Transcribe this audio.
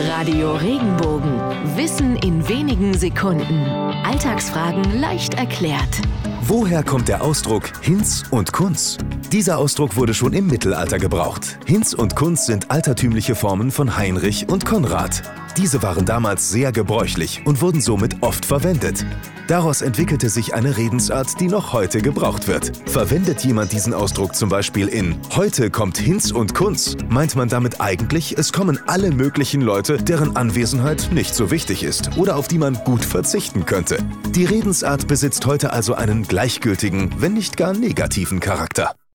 Radio Regenbogen. Wissen in wenigen Sekunden. Alltagsfragen leicht erklärt. Woher kommt der Ausdruck Hinz und Kunz? Dieser Ausdruck wurde schon im Mittelalter gebraucht. Hinz und Kunz sind altertümliche Formen von Heinrich und Konrad. Diese waren damals sehr gebräuchlich und wurden somit oft verwendet. Daraus entwickelte sich eine Redensart, die noch heute gebraucht wird. Verwendet jemand diesen Ausdruck zum Beispiel in Heute kommt Hinz und Kunz, meint man damit eigentlich, es kommen alle möglichen Leute, deren Anwesenheit nicht so wichtig ist oder auf die man gut verzichten könnte. Die Redensart besitzt heute also einen gleichgültigen, wenn nicht gar negativen Charakter.